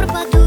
пропаду.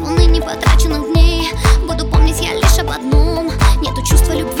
Волны не потраченных дней. Буду помнить я лишь об одном. Нету чувства любви,